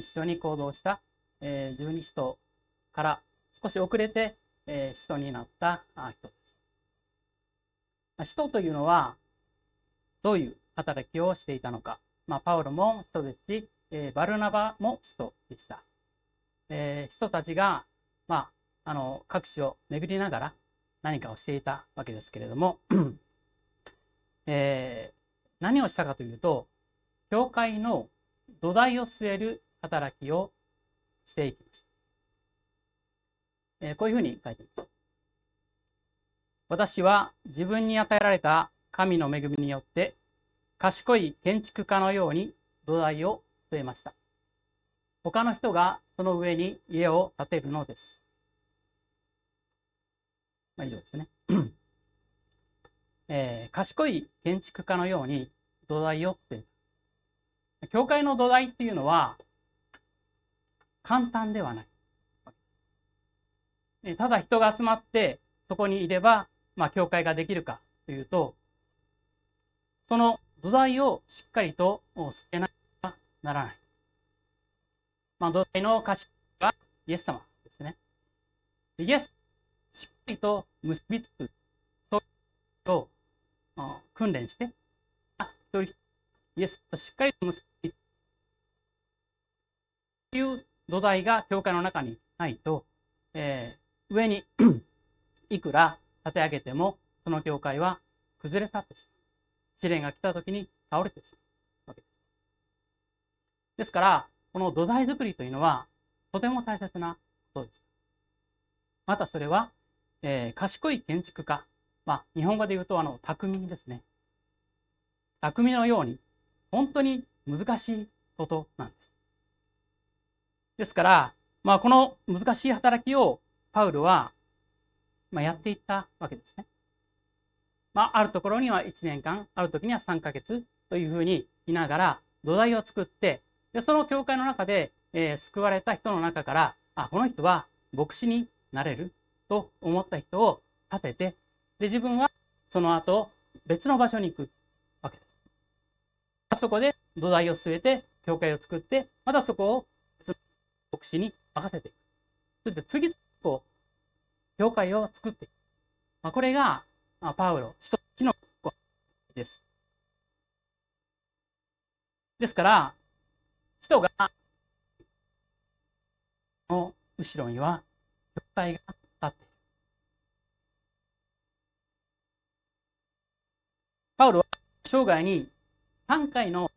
一緒に行動した、えー、十二使徒から少し遅れて、えー、使徒になった人です。使徒というのはどういう働きをしていたのか。まあ、パウロも使徒ですし、えー、バルナバも使徒でした。えー、使徒たちが、まあ、あの各地を巡りながら何かをしていたわけですけれども、えー、何をしたかというと教会の土台を据える働きをしていきました。えー、こういうふうに書いています。私は自分に与えられた神の恵みによって賢い建築家のように土台を据えました。他の人がその上に家を建てるのです。まあ、以上ですね。えー、賢い建築家のように土台を据えた。教会の土台っていうのは簡単ではない。ただ人が集まってそこにいれば、まあ、教会ができるかというと、その土台をしっかりと捨てなければならない。まあ、土台の歌詞はイエス様ですね。イエス、しっかりと結びつく、そういうを訓練して、あ、一人イエスとしっかりと結びつく。という土台が教会の中にないと、えー、上に いくら立て上げても、その教会は崩れ去ってしまう。試練が来た時に倒れてしまうわけです。ですから、この土台作りというのは、とても大切なことです。またそれは、えー、賢い建築家、まあ、日本語で言うと、あの、匠ですね。匠のように、本当に難しいことなんです。ですから、まあ、この難しい働きをパウルは、まあ、やっていったわけですね。まあ、あるところには1年間、ある時には3ヶ月というふうにいながら土台を作って、でその教会の中で、えー、救われた人の中から、あ、この人は牧師になれると思った人を立てて、で、自分はその後別の場所に行くわけです。そこで土台を据えて、教会を作って、またそこを牧師に任せていく。そして次々教会を作っていく。まあ、これがパウロ、使徒たちのです。ですから、使徒が、の後ろには、教会が立っている。パウロは生涯に3回の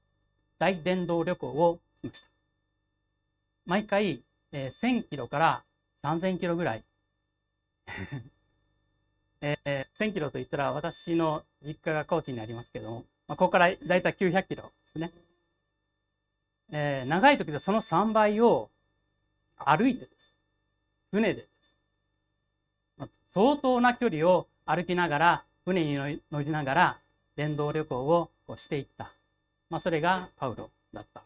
大伝道旅行をしました。毎回、えー、1000キロから3000キロぐらい えー、1000キロといったら私の実家が高知にありますけども、まあ、ここからだいたい900キロですね。えー、長い時でその3倍を歩いてです。船でです。まあ、相当な距離を歩きながら、船に乗りながら、電動旅行をしていった。まあ、それがパウロだった。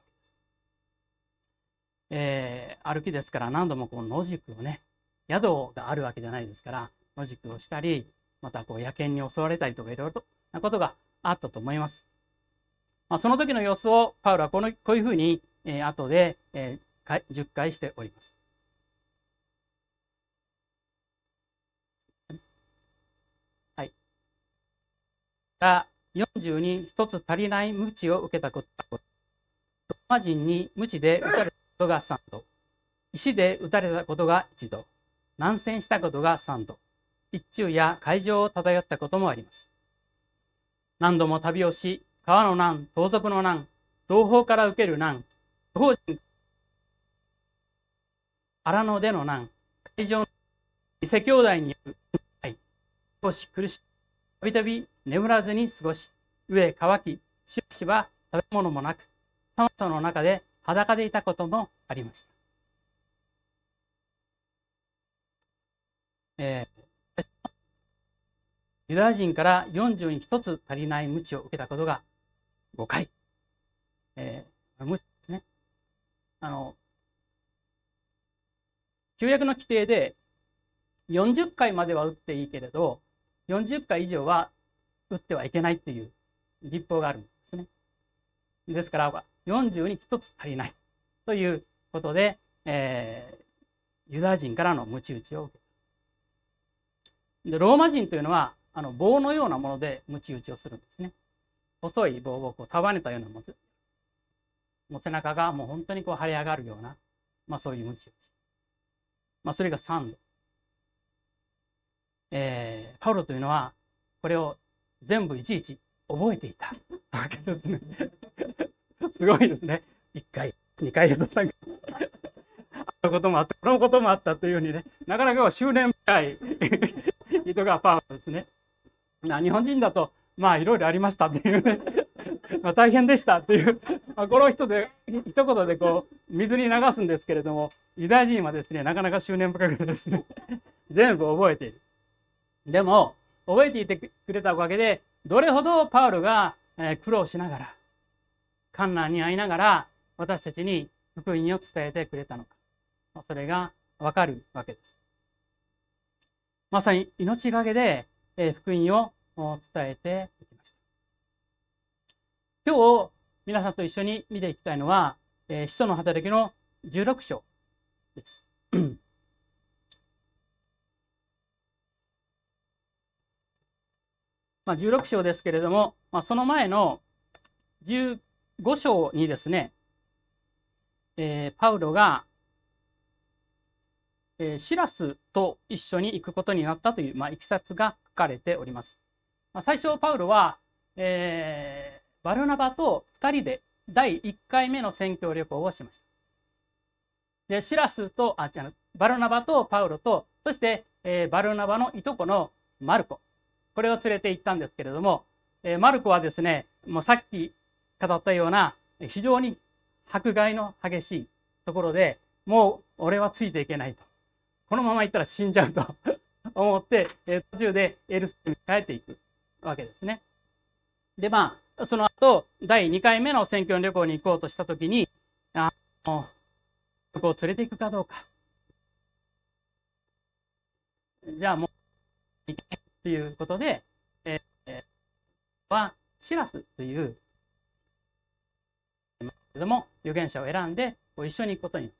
えー、歩きですから何度もこう野宿をね、宿があるわけじゃないですから、野宿をしたり、またこう野犬に襲われたりとかいろいろなことがあったと思います。まあ、その時の様子をパウロはこのこういうふうに、えー、後で、えー、10回しております。はい。が40に一つ足りない無知を受けたことローマ人に無知で打たれたことが3度石で打たれたことが1度。難戦したことが3度。一中や海上を漂ったこともあります。何度も旅をし、川の難、盗賊の難、同胞から受ける難、同人荒野での難、会場の伊勢兄弟による少し苦しい、たびたび眠らずに過ごし、上乾き、しばしば食べ物もなく、酸素の中で裸でいたこともありました。えー、ユダヤ人から40に1つ足りない無知を受けたことが5回。えー、無知ですね。あの、旧約の規定で40回までは打っていいけれど、40回以上は打ってはいけないっていう立法があるんですね。ですから、40に1つ足りないということで、えー、ユダヤ人からの鞭打ちを受けた。で、ローマ人というのは、あの棒のようなもので鞭打ちをするんですね。細い棒をこう束ねたようなもの。もう背中がもう本当にこう腫れ上がるような、まあそういう鞭打ち。まあそれが3度。えー、パウロというのはこれを全部いちいち覚えていたわけですね。すごいですね。1回、2回、3回。あのこともあった、このこともあったというようにね、なかなか執念深い 人がパウロですね。日本人だと、まあいろいろありましたっていうね、まあ大変でしたっていう、まあ、この人で、一言でこう、水に流すんですけれども、ユダヤ人はですね、なかなか執念深くですね、全部覚えている。でも、覚えていてくれたおかげで、どれほどパウルが苦労しながら、観難に遭いながら、私たちに福音を伝えてくれたのか。それがわかるわけです。まさに命がけで福音を伝えていきました。今日、皆さんと一緒に見ていきたいのは、使徒の働きの16章です。まあ、16章ですけれども、まあ、その前の5章にですね、えー、パウロが、えー、シラスと一緒に行くことになったという、まあ、いきさつが書かれております。まあ、最初、パウロは、えー、バルナバと2人で第1回目の宣教旅行をしました。で、シラスと、あ、違う、バルナバとパウロと、そして、えー、バルナバのいとこのマルコ。これを連れて行ったんですけれども、えー、マルコはですね、もうさっき語ったような非常に迫害の激しいところで、もう俺はついていけないと。このまま行ったら死んじゃうと 思って、途中でエルスに帰っていくわけですね。で、まあ、その後、第2回目の選挙旅行に行こうとしたときに、あの、旅行を連れて行くかどうか。じゃあもう、ということで、えー、はシラスという、けども、預言者を選んで一緒に行くことになった。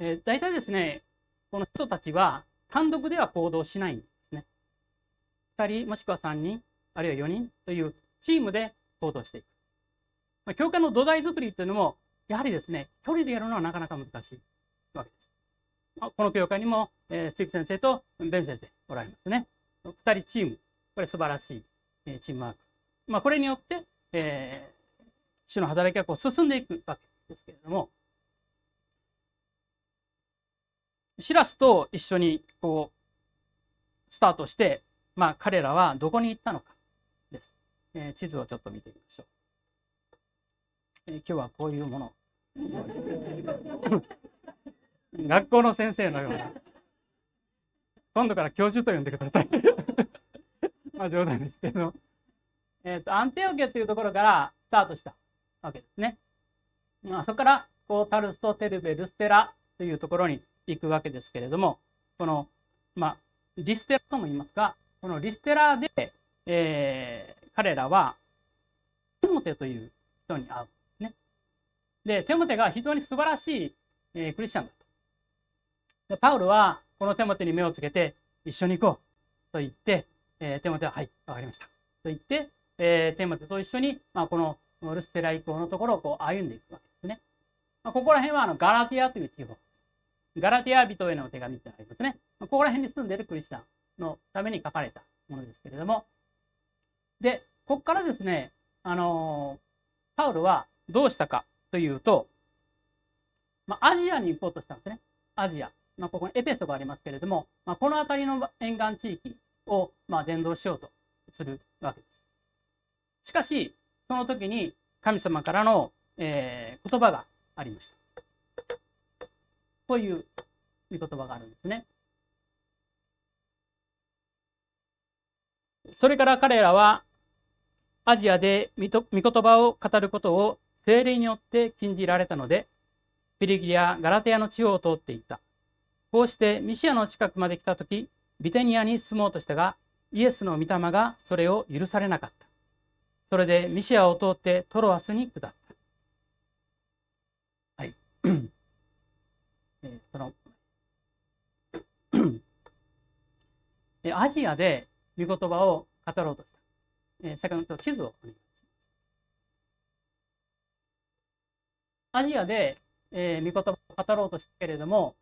えー、大体ですね、この人たちは単独では行動しないんですね。2人もしくは3人、あるいは4人というチームで行動していく。まあ、教会の土台作りというのも、やはりですね、一人でやるのはなかなか難しいわけです。まこの教会にも、えー、スティーブ先生とベン先生おられますね。二人チーム。これ素晴らしい、え、チームワーク。まあ、これによって、えー、主の働きがこう進んでいくわけですけれども、シラスと一緒にこう、スタートして、まあ、彼らはどこに行ったのかです。えー、地図をちょっと見てみましょう。えー、今日はこういうもの 学校の先生のような。今度から教授と呼んでください。まあ冗談ですけど。えっ、ー、と、アンテオケというところからスタートしたわけですね。まあ、そこから、こう、タルスト、テルベ、ルステラというところに行くわけですけれども、この、まあ、リステラとも言いますが、このリステラで、えー、彼らは、テモテという人に会うんですね。で、テモテが非常に素晴らしい、えー、クリスチャンだと。でパウルはこのテモテに目をつけて一緒に行こうと言って、えー、テモテは、はい、わかりました。と言って、えー、テモテと一緒に、まあ、このルステラ以降のところをこう歩んでいくわけですね。まあ、ここら辺はあのガラティアという地方です。ガラティア人への手紙ってありますね。まあ、ここら辺に住んでいるクリスチャンのために書かれたものですけれども。で、ここからですね、あのー、パウルはどうしたかというと、まあ、アジアに行こうとしたんですね。アジア。まあ、ここにエペソがありますけれども、まあ、この辺りの沿岸地域を、まあ、伝道しようとするわけです。しかし、その時に神様からの、えー、言葉がありました。こういう御言葉があるんですね。それから彼らはアジアで御言葉を語ることを精霊によって禁じられたので、ピリギリア・ガラテアの地方を通っていった。こうしてミシアの近くまで来たとき、ビテニアに住もうとしたが、イエスの御霊がそれを許されなかった。それでミシアを通ってトロアスに下った。はい。えー、そのアジアで御言葉を語ろうとした。えー、先ほど地図をお願いします。アジアで、えー、御言葉を語ろうとしたけれども、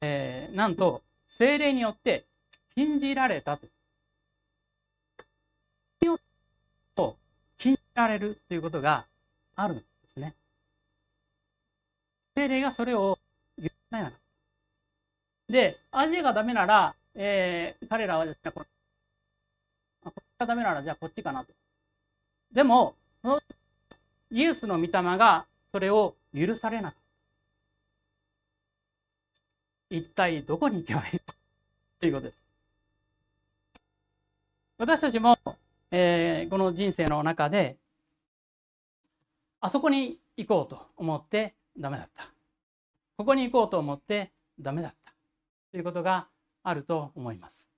えー、なんと精霊によって禁じられた。とられるということがあるんですね。精霊がそれを許さないな。で、アジアがダメなら、えー、彼らはですね、これこっちがダメならじゃあこっちかなと。でも、イエスの御霊がそれを許されなかった。一体どこに行けばいいかということです。私たちも、えー、この人生の中で、あそこに行こうと思ってダメだった。ここに行こうと思ってダメだった。ということがあると思います。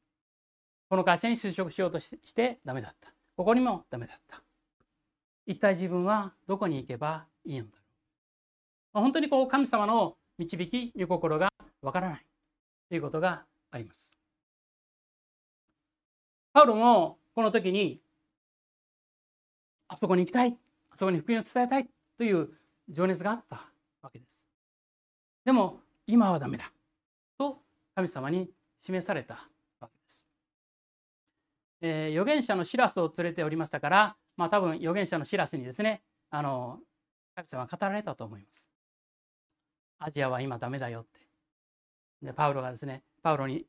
この会社に就職しようとしてダメだった。ここにもダメだった。一体自分はどこに行けばいいのだろう。本当にこう神様の導き、御心がわからないということがあります。パウロもこの時にあそこに行きたい、そこに福音を伝えたいという情熱があったわけです。でも今はダメだと神様に示されたわけです。えー、預言者のシラスを連れておりましたから、まあ多分預言者のシラスにですね、あの神様は語られたと思います。アジアは今ダメだよって。で、パウロがですね、パウロに、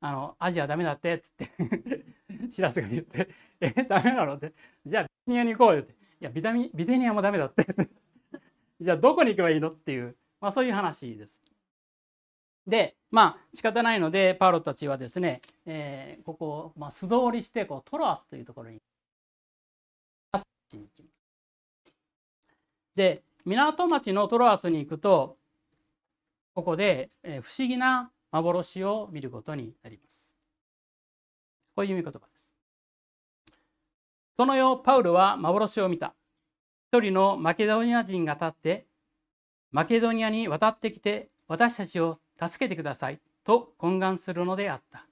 あの、アジアダメだってっつって シラスが言って、え、ダメなのって、じゃあビニアに行こうよって。いや、ビタミンビテニアもダメだって じゃあどこに行けばいいのっていう、まあそういう話です。で、まあ仕方ないので、パウロたちはですね、えー、ここを、まあ、素通りして、こう、トロアスというところに行きます、で、港町のトロアスに行くと、ここで不思議な幻を見ることになります。こういう見言葉。その夜、パウルは幻を見た。一人のマケドニア人が立って、マケドニアに渡ってきて、私たちを助けてくださいと懇願するのであった。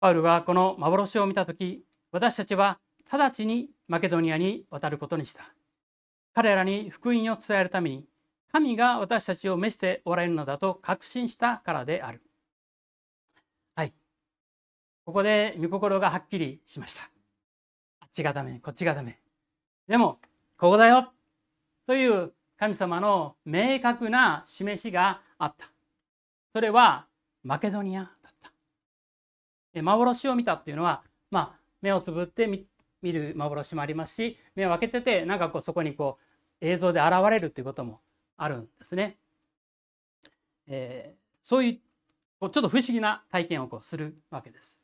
パウルがこの幻を見たとき、私たちは直ちにマケドニアに渡ることにした。彼らに福音を伝えるために神が私たちを召しておられるのだと確信したからである。はい。ここで御心がはっきりしました。ちがダメ、こっちがダメ。でも、ここだよという神様の明確な示しがあった。それはマケドニアだった。幻を見たっていうのは、まあ、目をつぶって見る幻もありますし、目を開けてて、なんかこうそこにこう映像で現れるっていうこともあるんですね。えー、そういうちょっと不思議な体験をこうするわけです。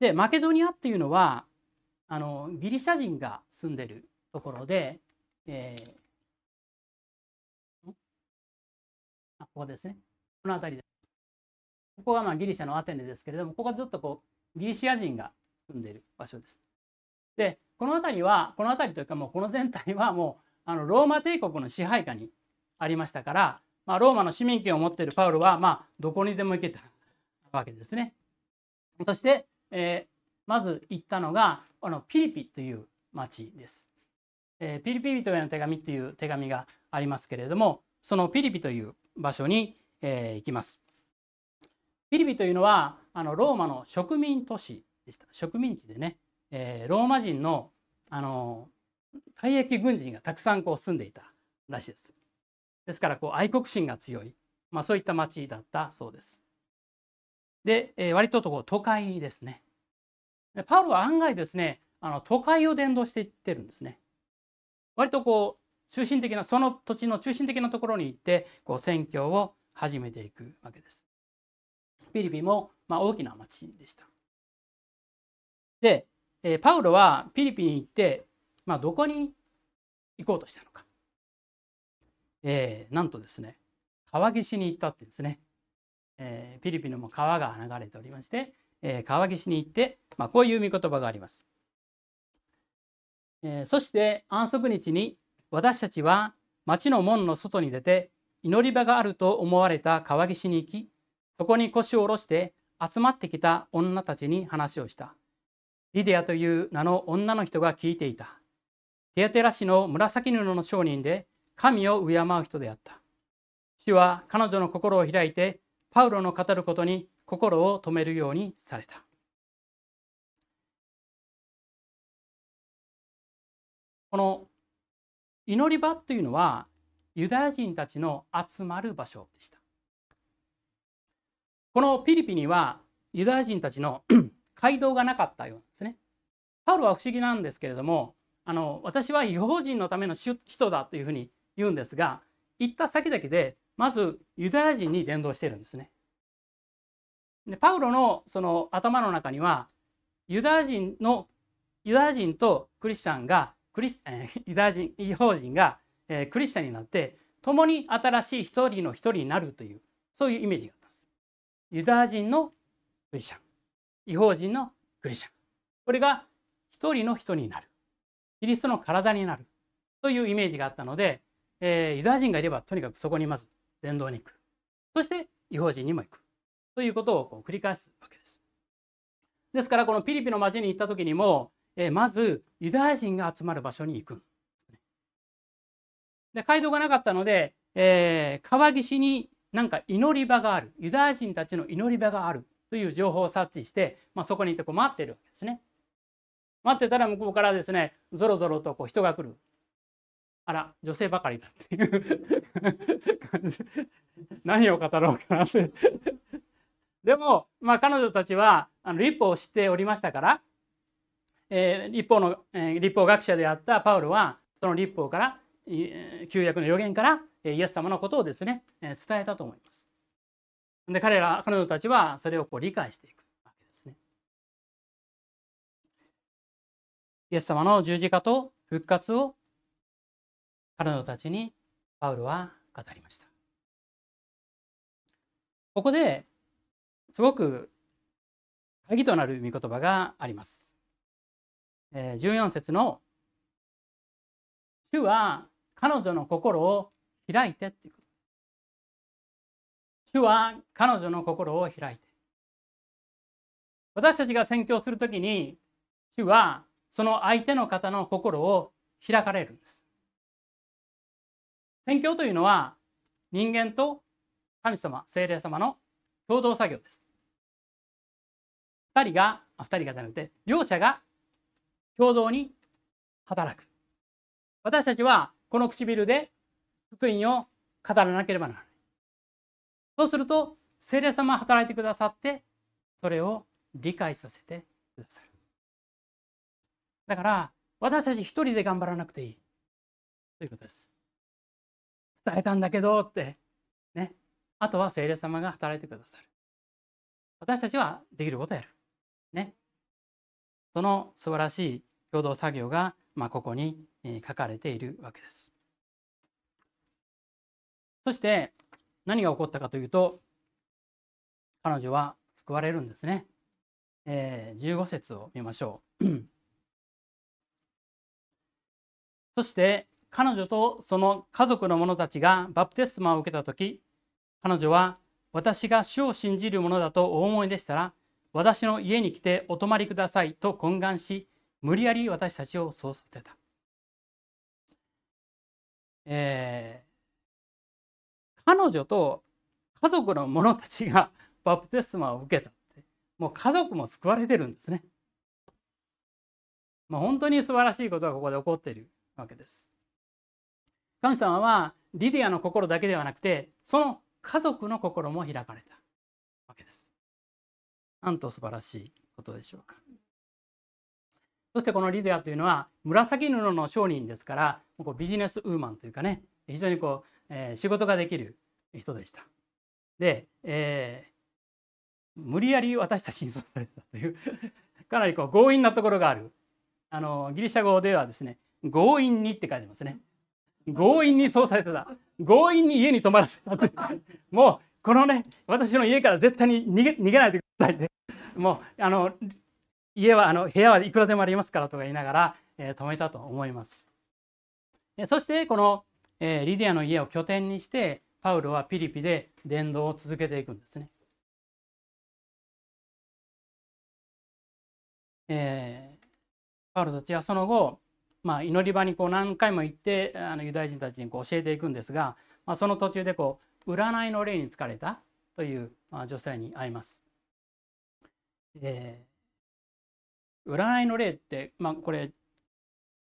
でマケドニアっていうのはあのギリシャ人が住んでるところで、えー、あここですねこの辺りでここがまあギリシャのアテネですけれどもここはずっとこうギリシア人が住んでいる場所です。でこの辺りはこの辺りというかもうこの全体はもうあのローマ帝国の支配下にありましたから、まあ、ローマの市民権を持っているパウロは、まあ、どこにでも行けたわけですね。そして、えー、まず行ったのがあのピリピという町です。えー、ピリピ人への手紙っていう手紙がありますけれどもそのピリピという場所に、えー、行きます。ピリピというのはあのローマの植民都市でした。植民地でね、えー、ローマ人のあの退役軍人がたくさんこう住んでいたらしいです。ですからこう愛国心が強い、まあ、そういった町だったそうです。で、えー、割とこう都会ですね。でパウロは案外ですねあの都会を伝道していってるんですね。割とこう中心的なその土地の中心的なところに行ってこう宣教を始めていくわけです。ピリピも、まあ、大きな町でした。で、えー、パウロはピリピに行って、まあ、どこに行こうとしたのか。えー、なんとですね川岸に行ったって言うんですね、えー、ピリピのも川が流れておりまして、えー、川岸に行って、まあ、こういう見言葉があります。えー、そして安息日に私たちは町の門の外に出て祈り場があると思われた川岸に行きそこに腰を下ろして集まってきた女たちに話をした。リディアという名の女の人が聞いていた。テアテラ氏の紫布の商人で神を敬う人であった。主は彼女の心を開いてパウロの語ることに心を止めるようにされた。この祈り場というのはユダヤ人たちの集まる場所でした。このピリピにはユダヤ人たちの 街道がなかったようなんですね。パウロは不思議なんですけれどもあの私は違法人のための人だというふうに言うんですが行った先々でまずユダヤ人に伝道してるんですね。でパウロのその頭の中にはユダヤ人のユダヤ人とクリスチャンがクリス、えー、ユダヤ人違法人が、え、クリスチャンになって共に新しい一人の一人になるというそういうイメージがあったんです。ユダヤ人のクリスチャン違法人のクリスチャン。これが一人の人になる。キリストの体になる。というイメージがあったので、えー、ユダヤ人がいればとにかくそこにまず伝道に行くそして違法人にも行くということをこう繰り返すわけです。ですからこのピリピの町に行った時にも、え、まずユダヤ人が集まる場所に行くで。街道がなかったので、えー、川岸になんか祈り場があるユダヤ人たちの祈り場があるという情報を察知して、まあ、そこにいてこう待ってるわけですね。待ってたら向こうからですねぞろぞろとこう人が来る。あら女性ばかりだっていう感じ何を語ろうかなってでも、まあ、彼女たちはあの立法を知っておりましたから、えー、立法の、えー、立法学者であったパウロはその立法から旧約の予言からイエス様のことをですね伝えたと思います。で彼ら彼女たちはそれをこう理解していくわけですね。イエス様の十字架と復活を彼女たちにパウロは語りました。ここですごく鍵となる御言葉があります。14節の「主は彼女の心を開いてっていうこと主は彼女の心を開いて私たちが宣教するときに主はその相手の方の心を開かれるんです宣教というのは人間と神様精霊様の共同作業です2人が2人がじゃなくて両者が共同に働く私たちはこの唇で福音を語らなければならない。そうすると聖霊様は働いてくださってそれを理解させてくださる。だから私たち一人で頑張らなくていいということです。伝えたんだけどってねあとは聖霊様が働いてくださる。私たちはできることやる。ね。その素晴らしい共同作業が、まあ、ここに書かれているわけです。そして何が起こったかというと彼女は救われるんですね。えー、15節を見ましょう。そして彼女とその家族の者たちがバプテスマを受けた時彼女は私が主を信じる者だとお思いでしたら私の家に来てお泊まりくださいと懇願し無理やり私たちをそうさせた。えー、彼女と家族の者たちがバプテスマを受けたってもう家族も救われてるんですね。まあ、本当に素晴らしいことがここで起こっているわけです。神様はリディアの心だけではなくてその家族の心も開かれたわけです。なんと素晴らしいことでしょうか。そしてこのリディアというのは紫布の商人ですからこうビジネスウーマンというかね非常にこう、えー、仕事ができる人でした。で、えー、無理やり私たちに育てたという かなりこう強引なところがあるあのギリシャ語ではですね強引にって書いてますね強引にそうされてた強引に家に泊まらせたもうこのね私の家から絶対に逃げ逃げないでくださいってもうあの家はあの部屋はいくらでもありますからとか言いながら、えー、止めたと思います。そしてこの、えー、リディアの家を拠点にしてパウロはピリピで伝道を続けていくんですね。えー、パウロたちはその後、まあ、祈り場にこう何回も行ってあのユダヤ人たちにこう教えていくんですが、まあ、その途中でこう占いの霊に疲れたという、まあ、女性に会います。えー、占いの霊って、まあ、これ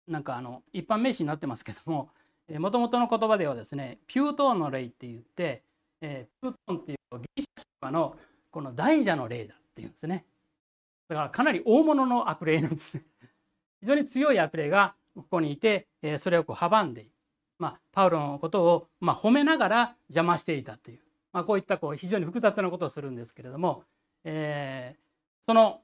なんかあの一般名詞になってますけどももともとの言葉ではですねピュートーンの霊って言って、えー、ピュートーンっていうギリシャ神話のこの大蛇の霊だっていうんですねだからかなり大物の悪霊なんですね非常に強い悪霊がここにいて、え、それをこう阻んでまあ、パウロのことを、まあ、褒めながら邪魔していたという、まあ、こういったこう非常に複雑なことをするんですけれども、えー、その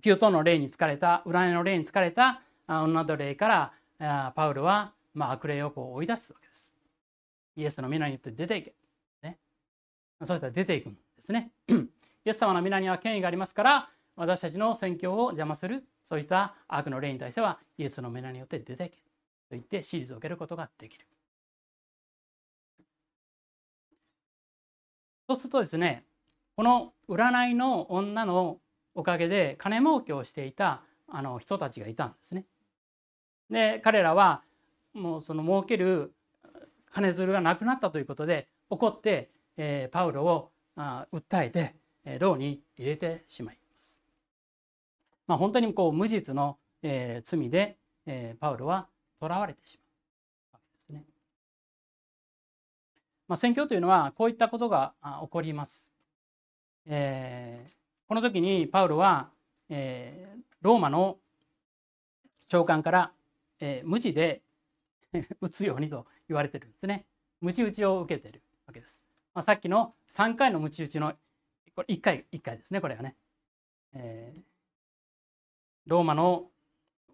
ピュートの霊に疲れた占いの霊に疲れた女の霊からパウロはまあ悪霊をこう追い出すわけです。イエスの皆によって出ていけ。ね、そしたら出ていくんですね。イエス様の皆には権威がありますから私たちの宣教を邪魔するそういった悪の霊に対してはイエスの皆によって出ていけと言って退けることができる。そうするとですねこの占いの女のおかげで金儲けをしていたあの人たちがいたんですね。で彼らはもうその儲ける金づるがなくなったということで怒って、えー、パウロをあ訴えて、えー、牢に入れてしまいま。あ、本当にこう無実の、えー、罪で、えー、パウロは囚われてしまうわけですね。まあ、宣教というのはこういったことが起こります。えー、この時にパウロは、えー、ローマの長官から、えー、無知で 打つようにと言われてるんですね。ムチ打ちを受けてるわけです。まあ、さっきの3回のムチ打ちのこれ1回1回ですねこれはね。えー、ローマの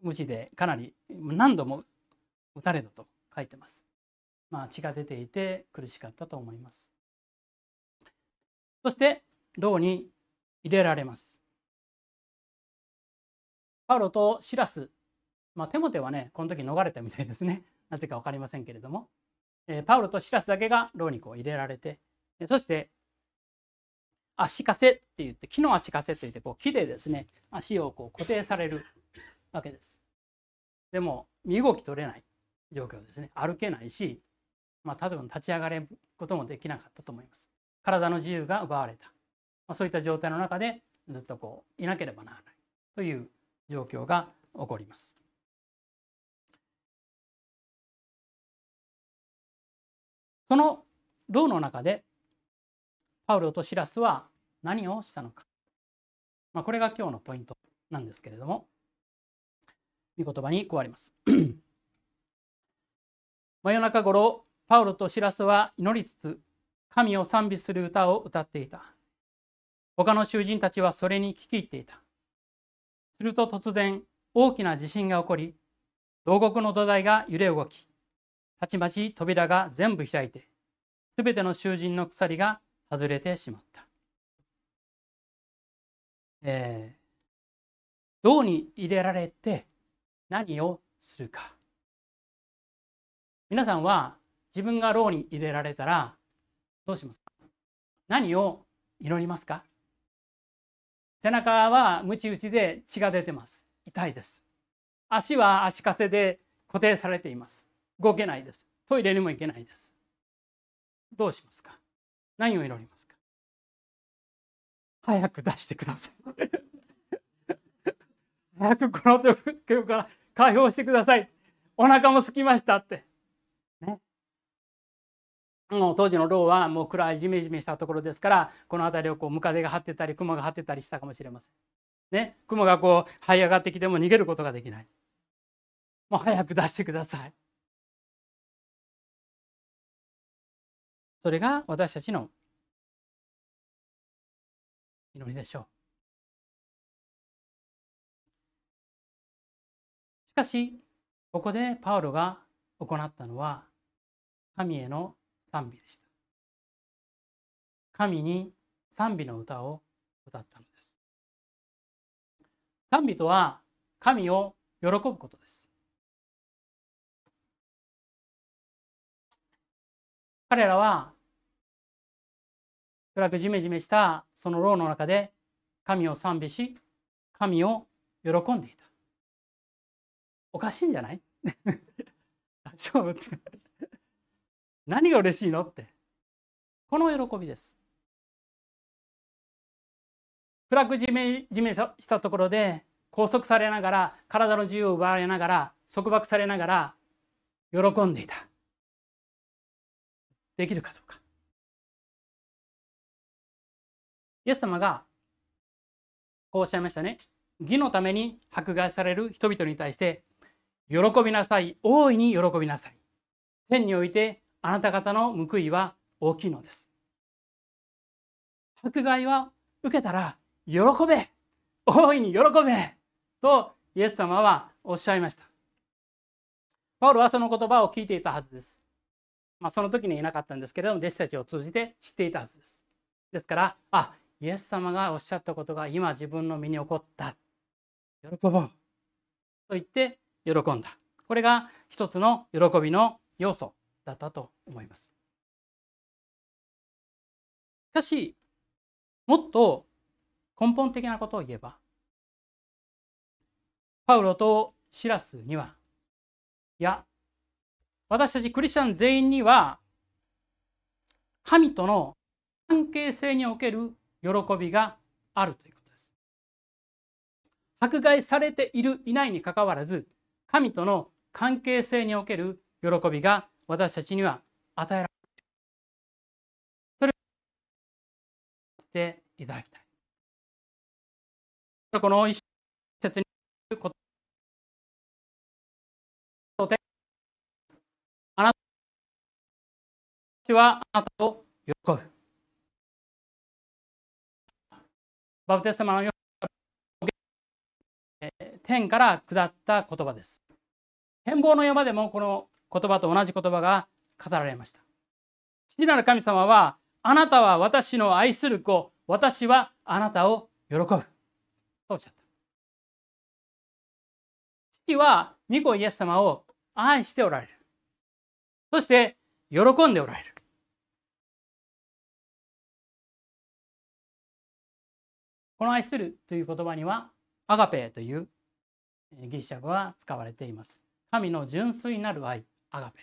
無知でかなり何度も打たれたと書いてます。まあ血が出ていて苦しかったと思います。そして牢に入れられます。パウロとシラス、まあ、テモテはねこの時逃れたみたいですね なぜか分かりませんけれども、えー、パウロとシラスだけが牢にこう入れられてそして足かせって言って木の足かせといってこう木でですね足をこう固定されるわけです。でも身動き取れない状況ですね歩けないし、まあ、例えば立ち上がれることもできなかったと思います。体の自由が奪われたまあ、そういった状態の中でずっとこういなければならないという状況が起こります。その牢の中でパウロとシラスは何をしたのか、まあ、これが今日のポイントなんですけれども御言葉にこうあります。真夜中頃パウロとシラスは祈りつつ神を賛美する歌を歌っていた。他の囚人たちはそれに聞き入っていた。すると突然大きな地震が起こり、牢獄の土台が揺れ動き、たちまち扉が全部開いて、すべての囚人の鎖が外れてしまった。えー、牢に入れられて何をするか。皆さんは自分が牢に入れられたらどうしますか？何を祈りますか？背中はムチ打ちで血が出てます。痛いです。足は足かせで固定されています。動けないです。トイレにも行けないです。どうしますか？何を祈りますか？早く出してください 早くこの状況から解放してくださいお腹も空きましたってねもう当時の牢はもう暗いジメジメしたところですからこの辺りをこうムカデが張ってたり雲が張ってたりしたかもしれません。ね、雲がこう這い上がってきても逃げることができない。もう早く出してください。それが私たちの祈りでしょう。しかし、ここでパウロが行ったのは、神への賛美でした。神に賛美の歌を歌ったのです。賛美とは神を喜ぶことです。彼らは暗くじめじめしたその牢の中で神を賛美し神を喜んでいた。おかしいんじゃない？大丈夫って。何が嬉しいのって。この喜びです。暗くじめじめしたところで拘束されながら体の自由を奪われながら束縛されながら喜んでいた。できるかどうか。イエス様がこうおっしゃいましたね。義のために迫害される人々に対して喜びなさい。大いに喜びなさい。天においてあなた方の報いは大きいのです。迫害は受けたら喜べ。大いに喜べ。とイエス様はおっしゃいました。パウロはその言葉を聞いていたはずです。まあその時にいなかったんですけれども弟子たちを通じて知っていたはずです。ですからあイエス様がおっしゃったことが今自分の身に起こった。喜ぼう。と言って喜んだ。これが一つの喜びの要素だったと思います。しかしもっと根本的なことを言えばパウロとシラスにはいや私たちクリスチャン全員には神との関係性における喜びがあるということです。迫害されているいないにかかわらず神との関係性における喜びが私たちには与えられそれをていただきたい。この一節にことあなたはあなたを喜ぶ。バプテスマのように天から下った言葉です。変貌の山でもこの言葉と同じ言葉が語られました。父なる神様はあなたは私の愛する子、私はあなたを喜ぶ。とおっしゃった。父は御子イエス様を愛しておられる。そして喜んでおられる。この愛するという言葉にはアガペというギリシャ語が使われています。神の純粋なる愛、アガペ。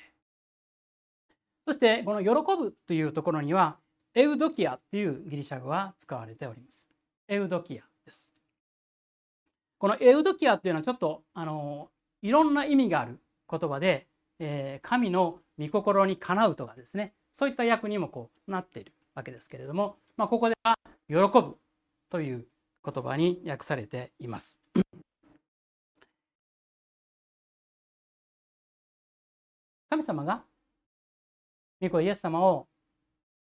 そしてこの喜ぶというところにはエウドキアというギリシャ語が使われております。エウドキアです。このエウドキアというのはちょっとあのいろんな意味がある言葉で、えー、神の御心にかなうとかですねそういった役にもこうなっているわけですけれども、まあ、ここでは喜ぶという言葉に訳されています。神様が御子イエス様を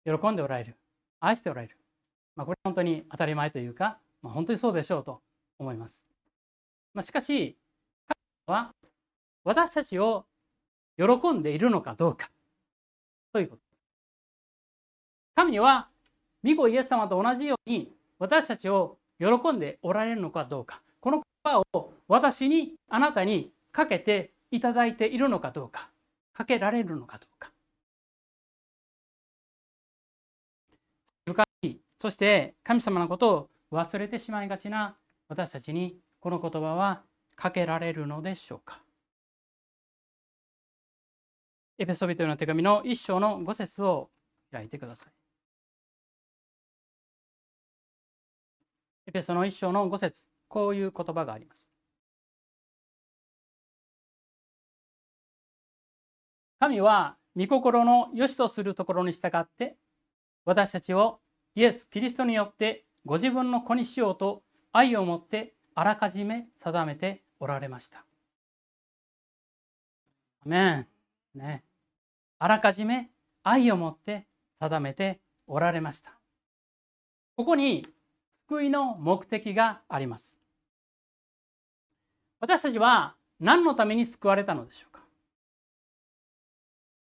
喜んでおられる愛しておられる、まあ、これ本当に当たり前というか、まあ、本当にそうでしょうと思います。まあ、しかし神は私たちを喜んでいるのかどうかということです。神は御子イエス様と同じように私たちを喜んでおられるのかどうか。この言葉を私にあなたにかけていただいているのかどうか。かけられるのかどうか。深い。そして神様のことを忘れてしまいがちな私たちにこの言葉はかけられるのでしょうか。エペソビトへの手紙の一章の五節を開いてください。エペソの一章の5節こういう言葉があります。神は御心の良しとするところに従って私たちをイエス・キリストによってご自分の子にしようと愛を持ってあらかじめ定めておられました。アメンね、あらかじめ愛を持って定めておられました。ここに救いの目的があります。私たちは何のために救われたのでしょうか？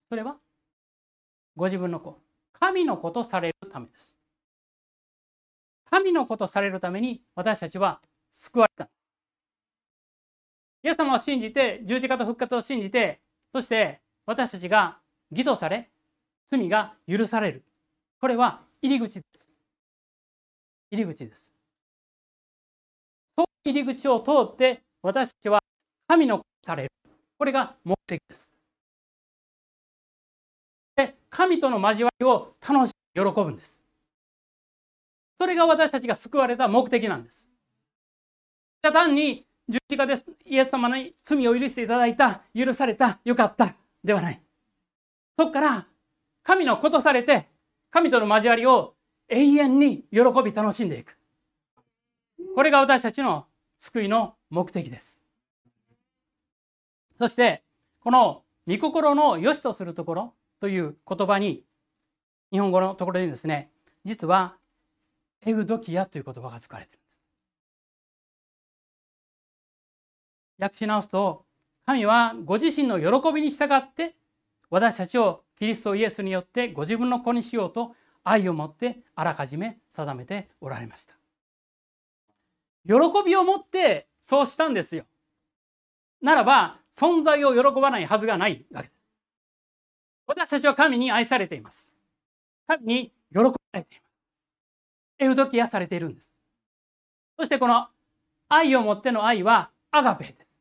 それはご自分の子神の子とされるためです。神の子とされるために私たちは救われた。イエス様を信じて十字架と復活を信じてそして私たちが義とされ罪が許される。これは入り口です。入り口です。その入り口を通って私たちは神の子される。これが目的です。で神との交わりを楽しみ喜ぶんです。それが私たちが救われた目的なんです。じゃ単に十字架です。イエス様に罪を許していただいた許されたよかった。ではない。そこから神のことされて神との交わりを永遠に喜び楽しんでいく。これが私たちの救いの目的です。そしてこの御心の良しとするところという言葉に日本語のところにですね実はエウドキアという言葉が使われているんです。訳し直すと神はご自身の喜びに従って私たちをキリストイエスによってご自分の子にしようと愛を持ってあらかじめ定めておられました喜びを持ってそうしたんですよならば存在を喜ばないはずがないわけです私たちは神に愛されています。神に喜ばれています。エウドキアされているんです。そしてこの愛をもっての愛はアガペです。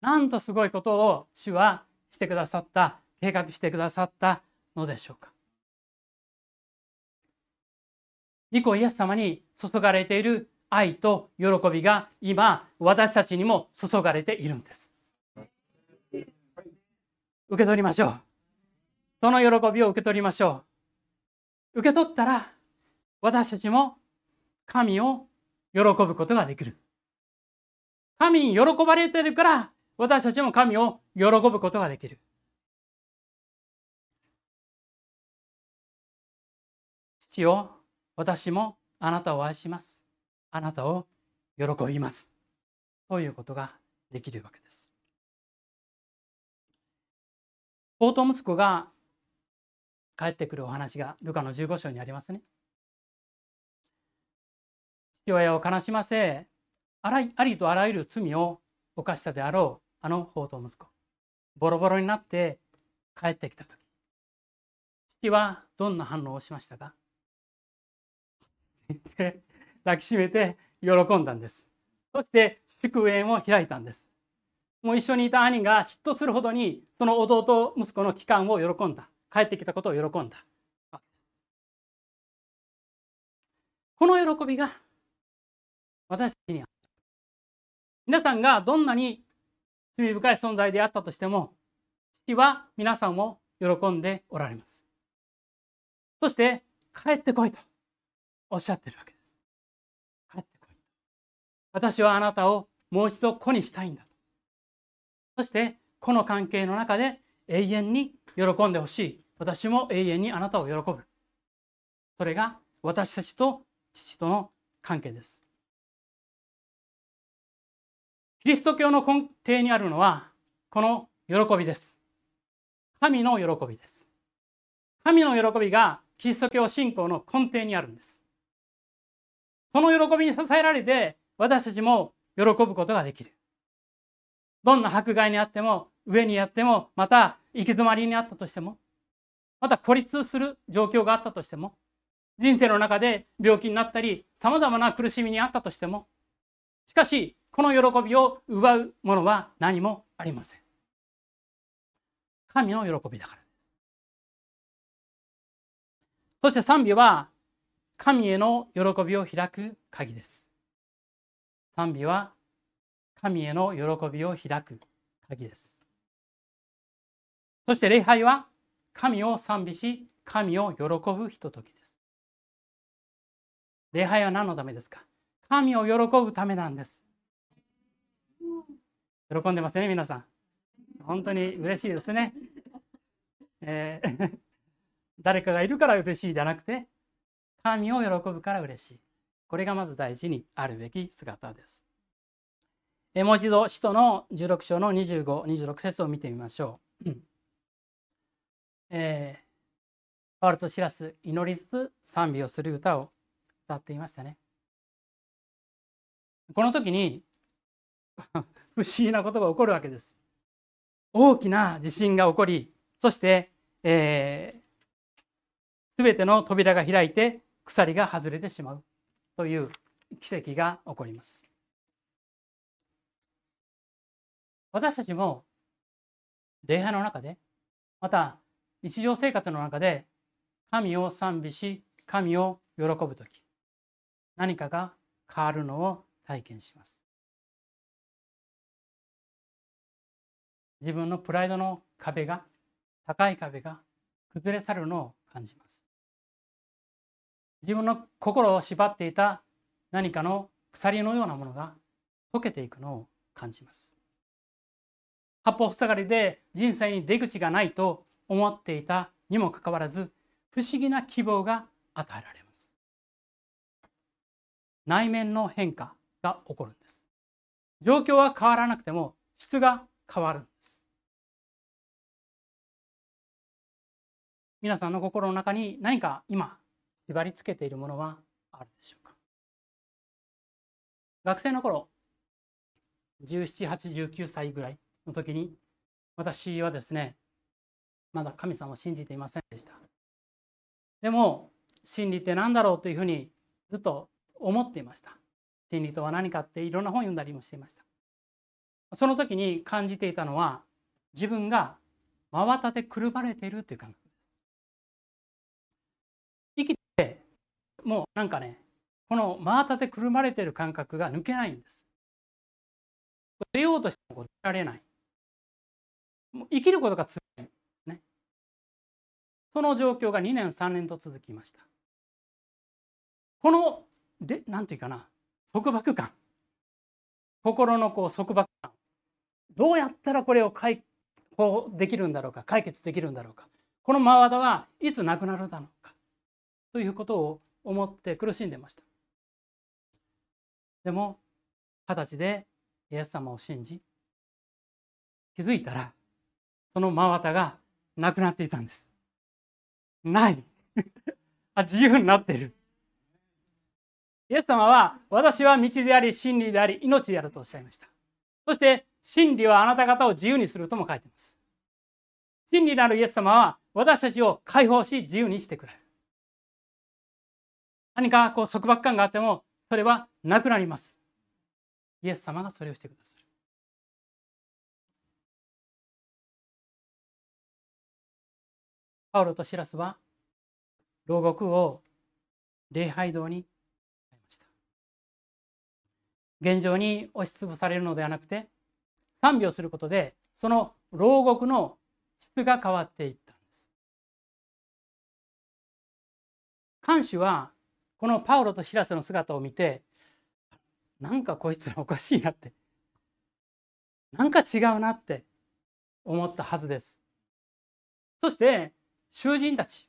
なんとすごいことを主はしてくださった、計画してくださったのでしょうか？以降イエス様に注がれている愛と喜びが今私たちにも注がれているんです。受け取りましょう。その喜びを受け取りましょう。受け取ったら、私たちも神を喜ぶことができる。神に喜ばれてるから、私たちも神を喜ぶことができる。父よ、私もあなたを愛します。あなたを喜びます。ということができるわけです。宝刀息子が帰ってくるお話がルカの15章にありますね。父親を悲しませあらありとあらゆる罪を犯したであろうあの宝刀息子ボロボロになって帰ってきた時父はどんな反応をしましたか？抱きしめて喜んだんです。そして祝宴を開いたんです。もう一緒にいた兄が嫉妬するほどにその弟息子の帰還を喜んだ。帰ってきたことを喜んだ。この喜びが私たちに皆さんがどんなに罪深い存在であったとしても父は皆さんを喜んでおられます。そして帰ってこいと。おっしゃってるわけです。帰ってこい私はあなたをもう一度子にしたいんだと。そしてこの関係の中で永遠に喜んでほしい。私も永遠にあなたを喜ぶ。それが私たちと父との関係です。キリスト教の根底にあるのはこの喜びです。神の喜びです。神の喜びがキリスト教信仰の根底にあるんです。その喜びに支えられて私たちも喜ぶことができる。どんな迫害にあっても上にやってもまた行き詰まりにあったとしてもまた孤立する状況があったとしても人生の中で病気になったりさまざまな苦しみにあったとしてもしかしこの喜びを奪うものは何もありません。神の喜びだからです。そして賛美は神への喜びを開く鍵です。賛美は神への喜びを開く鍵です。そして礼拝は神を賛美し神を喜ぶひとときです。礼拝は何のためですか？神を喜ぶためなんです。喜んでますね皆さん。本当に嬉しいですね、えー 誰かがいるから嬉しいじゃなくて神を喜ぶから嬉しい。これがまず大事にあるべき姿です。えもう一度使徒の16章の2526節を見てみましょう、えー、パウロとシラス祈りつつ賛美をする歌を歌っていましたね。この時に 不思議なことが起こるわけです。大きな地震が起こりそして、えー、全ての扉が開いて鎖が外れてしまうという奇跡が起こります。私たちも礼拝の中でまた日常生活の中で神を賛美し神を喜ぶ時何かが変わるのを体験します。自分のプライドの壁が高い壁が崩れ去るのを感じます。自分の心を縛っていた何かの鎖のようなものが溶けていくのを感じます。八方塞がりで人生に出口がないと思っていたにもかかわらず不思議な希望が与えられます。内面の変化が起こるんです。状況は変わらなくても質が変わるんです。皆さんの心の中に何か今縛り付けているものはあるでしょうか？学生の頃1789歳ぐらいの時に私はですねまだ神様を信じていませんでした。でも真理って何だろうというふうにずっと思っていました。真理とは何かっていろんな本読んだりもしていました。その時に感じていたのは自分が真綿でくるまれているという感覚です。生きてもうなんかねこの真綿でくるまれてる感覚が抜けないんです。出ようとしても出られない。もう生きることが辛いですね。その状況が2年3年と続きました。こので何て言うかな束縛感。心のこう束縛感。どうやったらこれを解放できるんだろうか解決できるんだろうか。この真綿はいつなくなるだろうか。ということを思って苦しんでましたでも二十歳でイエス様を信じ気づいたらその真綿がなくなっていたんです。ないあ自由になっている。イエス様は私は道であり真理であり命であるとおっしゃいました。そして真理はあなた方を自由にするとも書いています。真理なるイエス様は私たちを解放し自由にしてくれる。何かこう束縛感があってもそれはなくなります。イエス様がそれをしてくださる。パウロとシラスは牢獄を礼拝堂に変えました現状に押しつぶされるのではなくて賛美をすることでその牢獄の質が変わっていったんです看守はこのパウロとシラスの姿を見てなんかこいつらおかしいなってなんか違うなって思ったはずです。そして囚人たち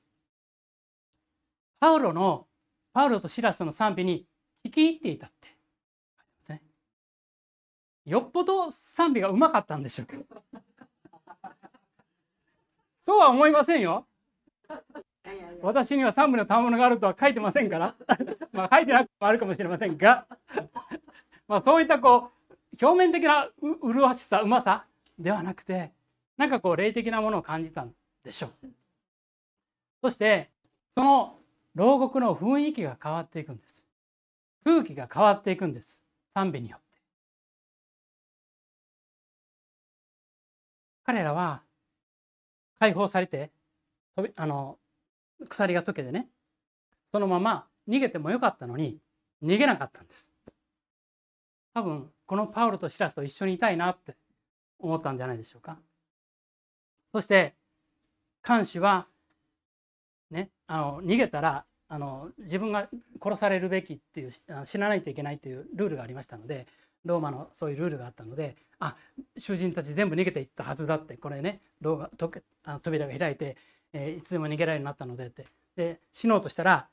パウロのパウロとシラスの賛美に聞き入っていたって。書いてますねよっぽど賛美がうまかったんでしょうか。そうは思いませんよ。私には賛美の賜物があるとは書いてませんから。まあ書いてなくもあるかもしれませんが。まあそういったこう表面的な麗しさうまさではなくてなんかこう霊的なものを感じたんでしょう。そしてその牢獄の雰囲気が変わっていくんです。空気が変わっていくんです。賛美によって。彼らは解放されてあの鎖が解けてねそのまま逃げてもよかったのに逃げなかったんです。多分このパウロとシラスと一緒にいたいなって思ったんじゃないでしょうか。そして看守はねあの逃げたらあの自分が殺されるべきっていう死なないといけないというルールがありましたのでローマのそういうルールがあったのであ囚人たち全部逃げていったはずだってこれねローマとあの扉が開いて、えー、いつでも逃げられるようになったのでって。で死のうとしたら、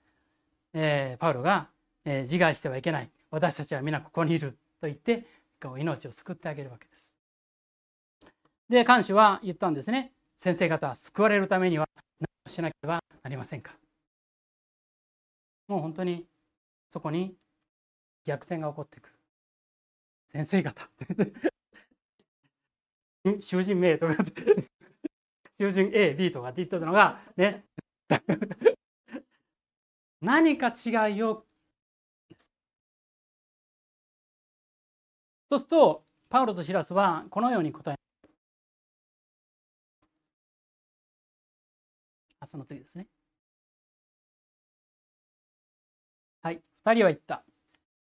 えー、パウロが、えー、自害してはいけない。私たちは皆ここにいると言って命を救ってあげるわけです。で看守は言ったんですね。先生方救われるためには何をしなければなりませんか。もう本当にそこに逆転が起こってくる。先生方 囚人名とかって。囚人 AB とかって言ってたのがね。何か違いを。そうするとパウロとシラスはこのように答え。あその次ですね。はい2人は言った。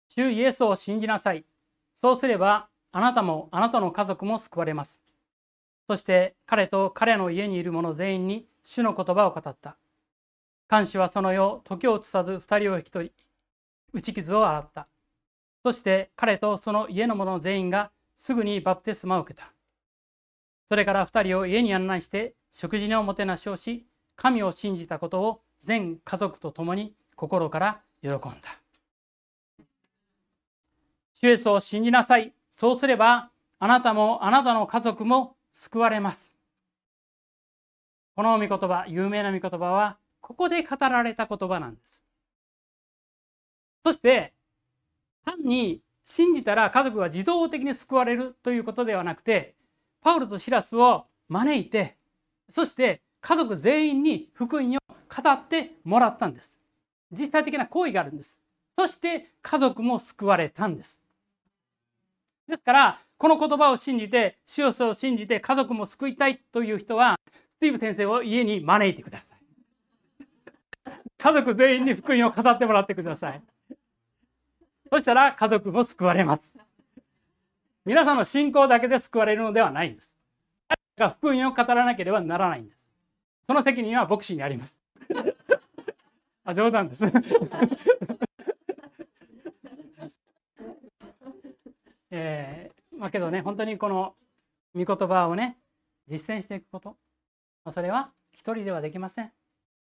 主イエスを信じなさい。そうすればあなたもあなたの家族も救われます。そして彼と彼の家にいる者全員に主の言葉を語った。看守はその夜時を移さず2人を引き取り打ち傷を洗った。そして彼とその家の者全員がすぐにバプテスマを受けた。それから2人を家に案内して食事のもてなしをし神を信じたことを全家族と共に心から喜んだ。主イエスを信じなさい。そうすればあなたもあなたの家族も救われます。この御言葉有名な御言葉はここで語られた言葉なんです。そして単に信じたら家族が自動的に救われるということではなくてパウロとシラスを招いてそして家族全員に福音を語ってもらったんです。実際的な行為があるんです。そして家族も救われたんです。ですからこの言葉を信じて主よを信じて家族も救いたいという人はスティーブ先生を家に招いてください。家族全員に福音を語ってもらってください。そしたら家族も救われます。皆さんの信仰だけで救われるのではないんです。が福音を語らなければならないんです。その責任は牧師にあります。あ冗談です。えー、まあけどね本当にこの御言葉をね実践していくこと。まあそれは一人ではできません。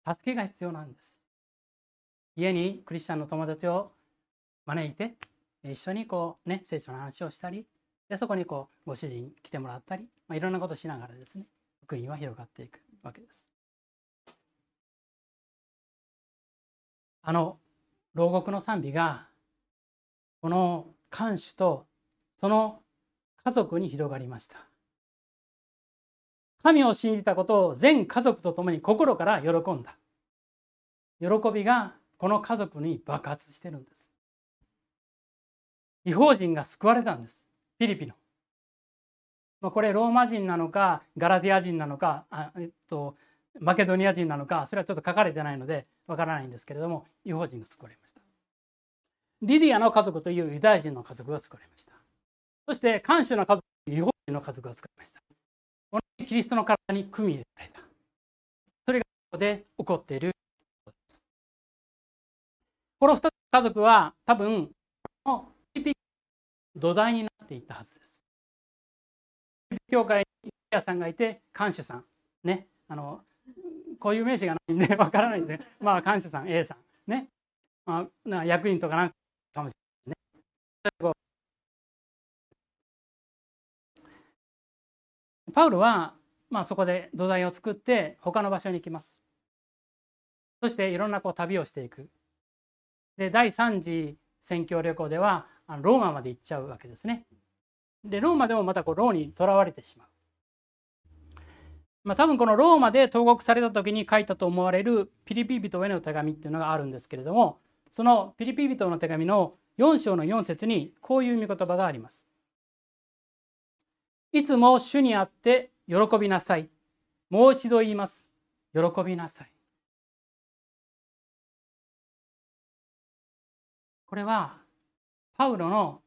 助けが必要なんです。家にクリスチャンの友達を招いて一緒にこうね聖書の話をしたりでそこにこうご主人来てもらったり、まあ、いろんなことしながらですね福音は広がっていくわけです。あの牢獄の賛美がこの看守とその家族に広がりました。神を信じたことを全家族と共に心から喜んだ。喜びがこの家族に爆発してるんです。違法人が救われたんです。フィリピの。まこれローマ人なのかガラディア人なのかあ、えっと、マケドニア人なのかそれはちょっと書かれてないのでわからないんですけれども違法人が救われました。リディアの家族というユダヤ人の家族が救われました。そして看守の家族違法人の家族が救われました同じキリストの体に組み入れられたそれがここで起こっているこです。この2つの家族は多分この土台になっていたはずです教会に屋さんがいて看守さんねあのこういう名詞がないんで わからないんですね。まあ、看守さん、A さん、ね。まあ、役員とかなんかもしれないね。パウロは、まあ、そこで土台を作って他の場所に行きます。そしていろんなこう旅をしていく。で第3次宣教旅行ではあのローマまで行っちゃうわけですね。でローマでもまたこうローにとらわれてしまう。まあ、多分このローマで投獄された時に書いたと思われるピリピ人への手紙っていうのがあるんですけれどもそのピリピ人の手紙の4章の4節にこういう見言葉があります。いつも主にあって喜びなさい。もう一度言います。喜びなさい。これはパウロの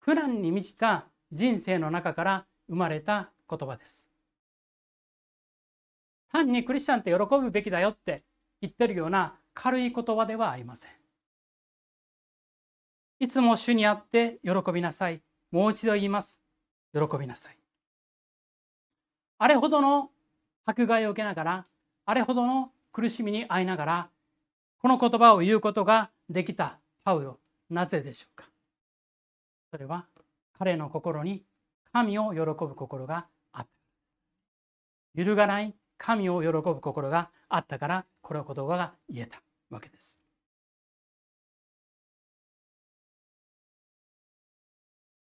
苦難に満ちた人生の中から生まれた言葉です。単にクリスチャンって喜ぶべきだよって言ってるような軽い言葉ではありません。いつも主にあって喜びなさい。もう一度言います。喜びなさい。あれほどの迫害を受けながら、あれほどの苦しみに遭いながら、この言葉を言うことができたパウロ、なぜでしょうか？それは彼の心に神を喜ぶ心があった。揺るがない神を喜ぶ心があったからこの言葉が言えたわけです。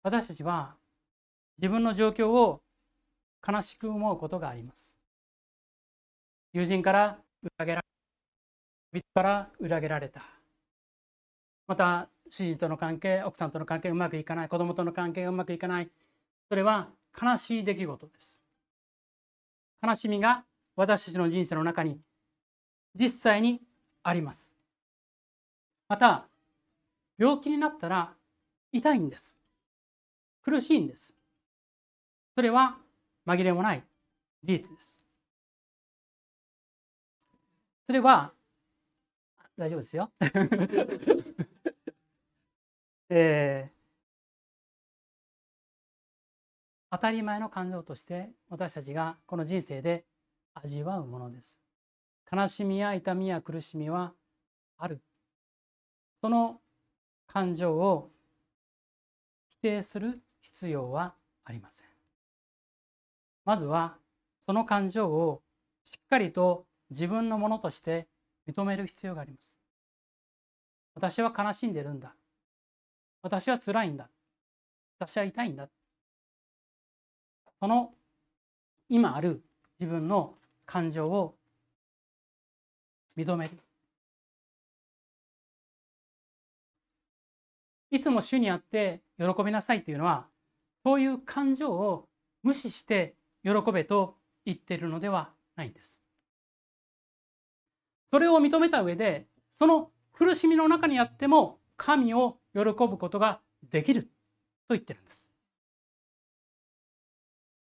私たちは自分の状況を悲しく思うことがあります。友人から裏切られた。人から裏切られた。また主人との関係奥さんとの関係うまくいかない子供との関係がうまくいかないそれは悲しい出来事です悲しみが私たちの人生の中に実際にありますまた病気になったら痛いんです苦しいんですそれは紛れもない事実ですそれは大丈夫ですよ えー、当たり前の感情として私たちがこの人生で味わうものです。悲しみや痛みや苦しみはある。その感情を否定する必要はありません。まずはその感情をしっかりと自分のものとして認める必要があります。私は悲しんでるんだ。私は辛いんだ。私は痛いんだ。その今ある自分の感情を認める。いつも主にあって喜びなさいというのはそういう感情を無視して喜べと言っているのではないんです。それを認めた上でその苦しみの中にあっても神を喜ぶことができると言ってるんです。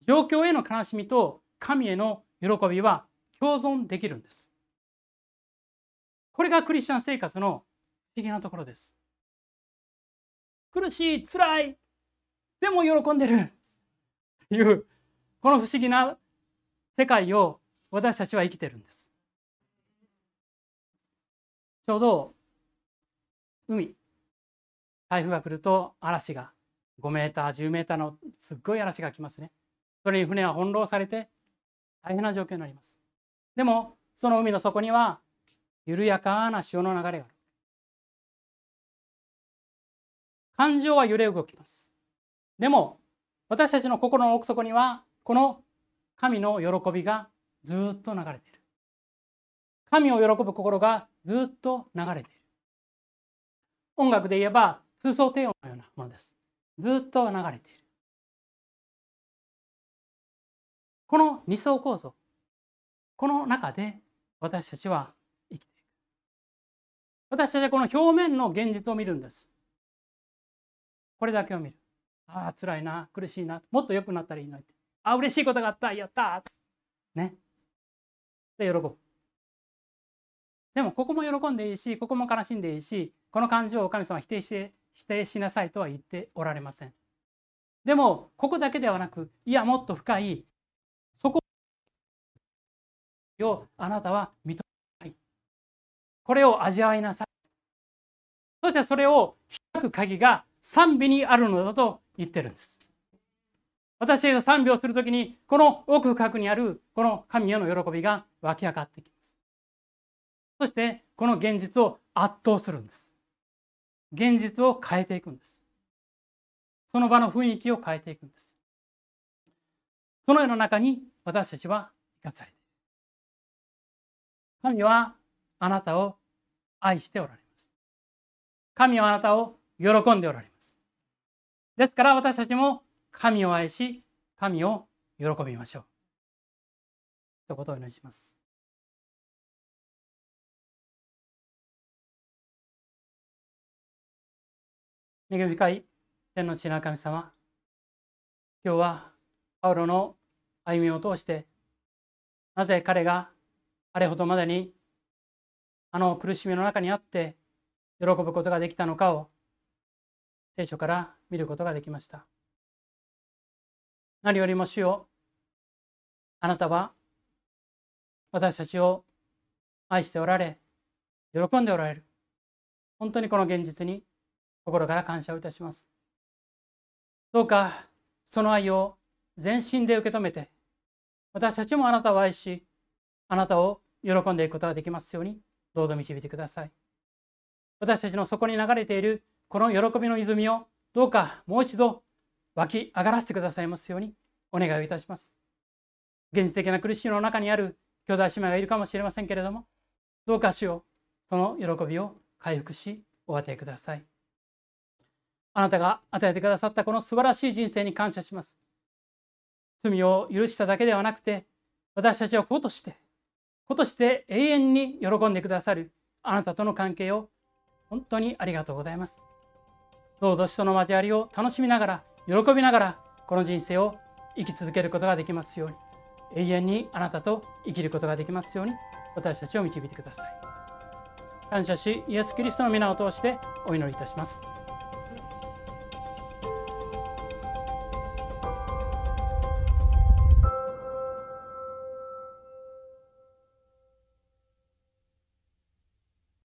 状況への悲しみと神への喜びは共存できるんです。これがクリスチャン生活の不思議なところです。苦しい、辛い、でも喜んでるというこの不思議な世界を私たちは生きてるんです。ちょうど海台風が来ると嵐が5メーター10メーターのすっごい嵐が来ますね。それに船は翻弄されて大変な状況になります。でもその海の底には緩やかな潮の流れがある。感情は揺れ動きます。でも私たちの心の奥底にはこの神の喜びがずっと流れている神を喜ぶ心がずっと流れている音楽で言えば通奏低音のようなものです。ずっと流れている。この二層構造、この中で私たちは生きていく。私たちはこの表面の現実を見るんです。これだけを見る。ああ、辛いな、苦しいな、もっと良くなったらいいなって。あ、嬉しいことがあった、やったね。で、喜ぶ。でもここも喜んでいいしここも悲しんでいいしこの感情を神様は否定して否定しなさいとは言っておられません。でもここだけではなくいやもっと深いそこをあなたは認めない。これを味わいなさい。そしてそれを開く鍵が賛美にあるのだと言ってるんです。私が賛美をするときにこの奥深くにあるこの神への喜びが湧き上がってきます。そしてこの現実を圧倒するんです。現実を変えていくんです。その場の雰囲気を変えていくんです。その世の中に私たちは生かされている。神はあなたを愛しておられます。神はあなたを喜んでおられます。ですから私たちも神を愛し神を喜びましょう。ということをお祈りします。恵み深い天の地の神様今日はパウロの歩みを通してなぜ彼があれほどまでにあの苦しみの中にあって喜ぶことができたのかを聖書から見ることができました。何よりも主よ。あなたは私たちを愛しておられ喜んでおられる。本当にこの現実に心から感謝をいたします。どうかその愛を全身で受け止めて私たちもあなたを愛しあなたを喜んでいくことができますようにどうぞ導いてください。私たちの底に流れているこの喜びの泉をどうかもう一度湧き上がらせてくださいますようにお願いをいたします。現実的な苦しみの中にある兄弟姉妹がいるかもしれませんけれどもどうか主よその喜びを回復しお与えください。あなたが与えてくださったこの素晴らしい人生に感謝します。罪を許しただけではなくて私たちは子として子として永遠に喜んでくださるあなたとの関係を本当にありがとうございます。どうぞ人の交わりを楽しみながら喜びながらこの人生を生き続けることができますように永遠にあなたと生きることができますように私たちを導いてください。感謝しイエス・キリストの皆を通してお祈りいたします。